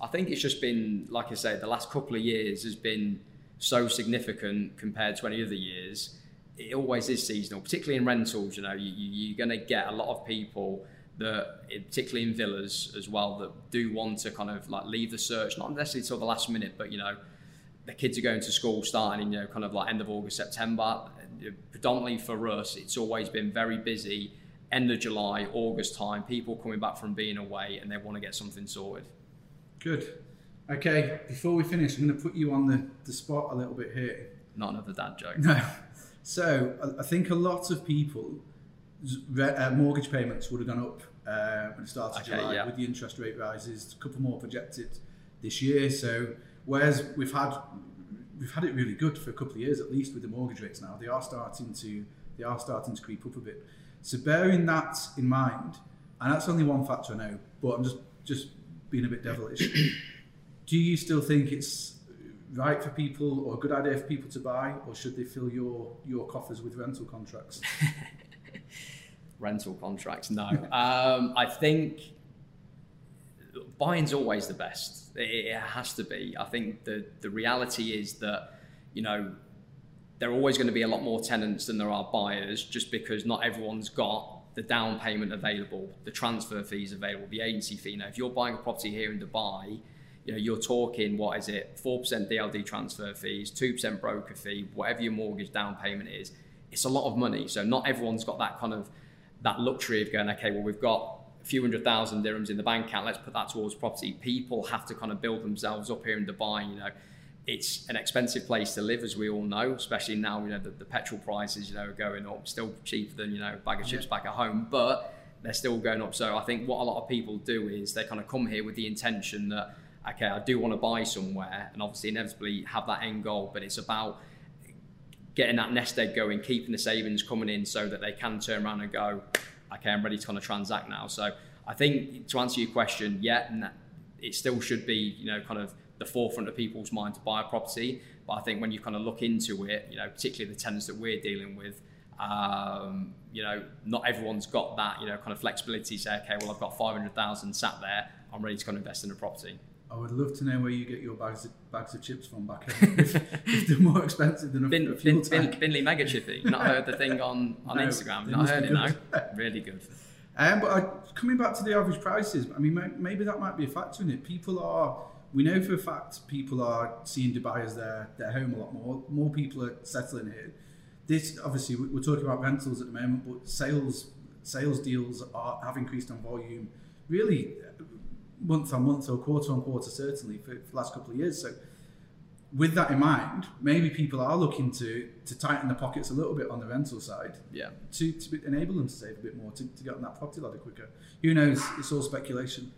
I think it's just been, like I say, the last couple of years has been so significant compared to any other years. It always is seasonal, particularly in rentals. You know, you, you, are going to get a lot of people that, particularly in villas as well, that do want to kind of like leave the search, not necessarily till the last minute, but you know, the kids are going to school starting, in you know, kind of like end of August, September. Predominantly for us, it's always been very busy. End of July, August time, people coming back from being away and they want to get something sorted. Good. Okay, before we finish, I'm going to put you on the, the spot a little bit here. Not another dad joke. No. So I think a lot of people, uh, mortgage payments would have gone up uh, when it started okay, July yeah. with the interest rate rises. A couple more projected this year. So whereas we've had we've had it really good for a couple of years at least with the mortgage rates now, they are starting to they are starting to creep up a bit. So bearing that in mind, and that's only one factor I know, but I'm just just being a bit devilish. do you still think it's right for people or a good idea for people to buy, or should they fill your your coffers with rental contracts? rental contracts, no. um, I think buying's always the best. It, has to be. I think the the reality is that you know there are always going to be a lot more tenants than there are buyers, just because not everyone's got the down payment available, the transfer fees available, the agency fee. Now, if you're buying a property here in Dubai, you know, you're talking, what is it, 4% DLD transfer fees, 2% broker fee, whatever your mortgage down payment is, it's a lot of money. So not everyone's got that kind of, that luxury of going, okay, well, we've got a few hundred thousand dirhams in the bank account, let's put that towards property. People have to kind of build themselves up here in Dubai, you know, it's an expensive place to live, as we all know, especially now, you know, the, the petrol prices, you know, are going up, still cheaper than, you know, a bag of chips yeah. back at home, but they're still going up. So I think what a lot of people do is they kind of come here with the intention that, okay, I do want to buy somewhere and obviously inevitably have that end goal, but it's about getting that nest egg going, keeping the savings coming in so that they can turn around and go, okay, I'm ready to kind of transact now. So I think to answer your question, yeah, it still should be, you know, kind of the forefront of people's mind to buy a property. But I think when you kind of look into it, you know, particularly the tenants that we're dealing with, um, you know, not everyone's got that, you know, kind of flexibility. Say, okay, well, I've got five hundred thousand sat there. I'm ready to kind of invest in a property. I would love to know where you get your bags of, bags of chips from back home. if, if they're more expensive than a, Bin, a fuel Bin, tank. Bin, Binley Mega Chippy. Not heard the thing on, on no, Instagram. Not heard it now. Really good. Um, but I, coming back to the average prices, I mean, maybe that might be a factor in it. People are we know for a fact people are seeing Dubai as their, their home a lot more. More people are settling here. This obviously we're talking about rentals at the moment, but sales sales deals are have increased on volume, really month on month or quarter on quarter certainly for, for the last couple of years. So with that in mind, maybe people are looking to to tighten the pockets a little bit on the rental side. Yeah. To, to enable them to save a bit more to, to get on that property ladder quicker. Who knows? It's all speculation.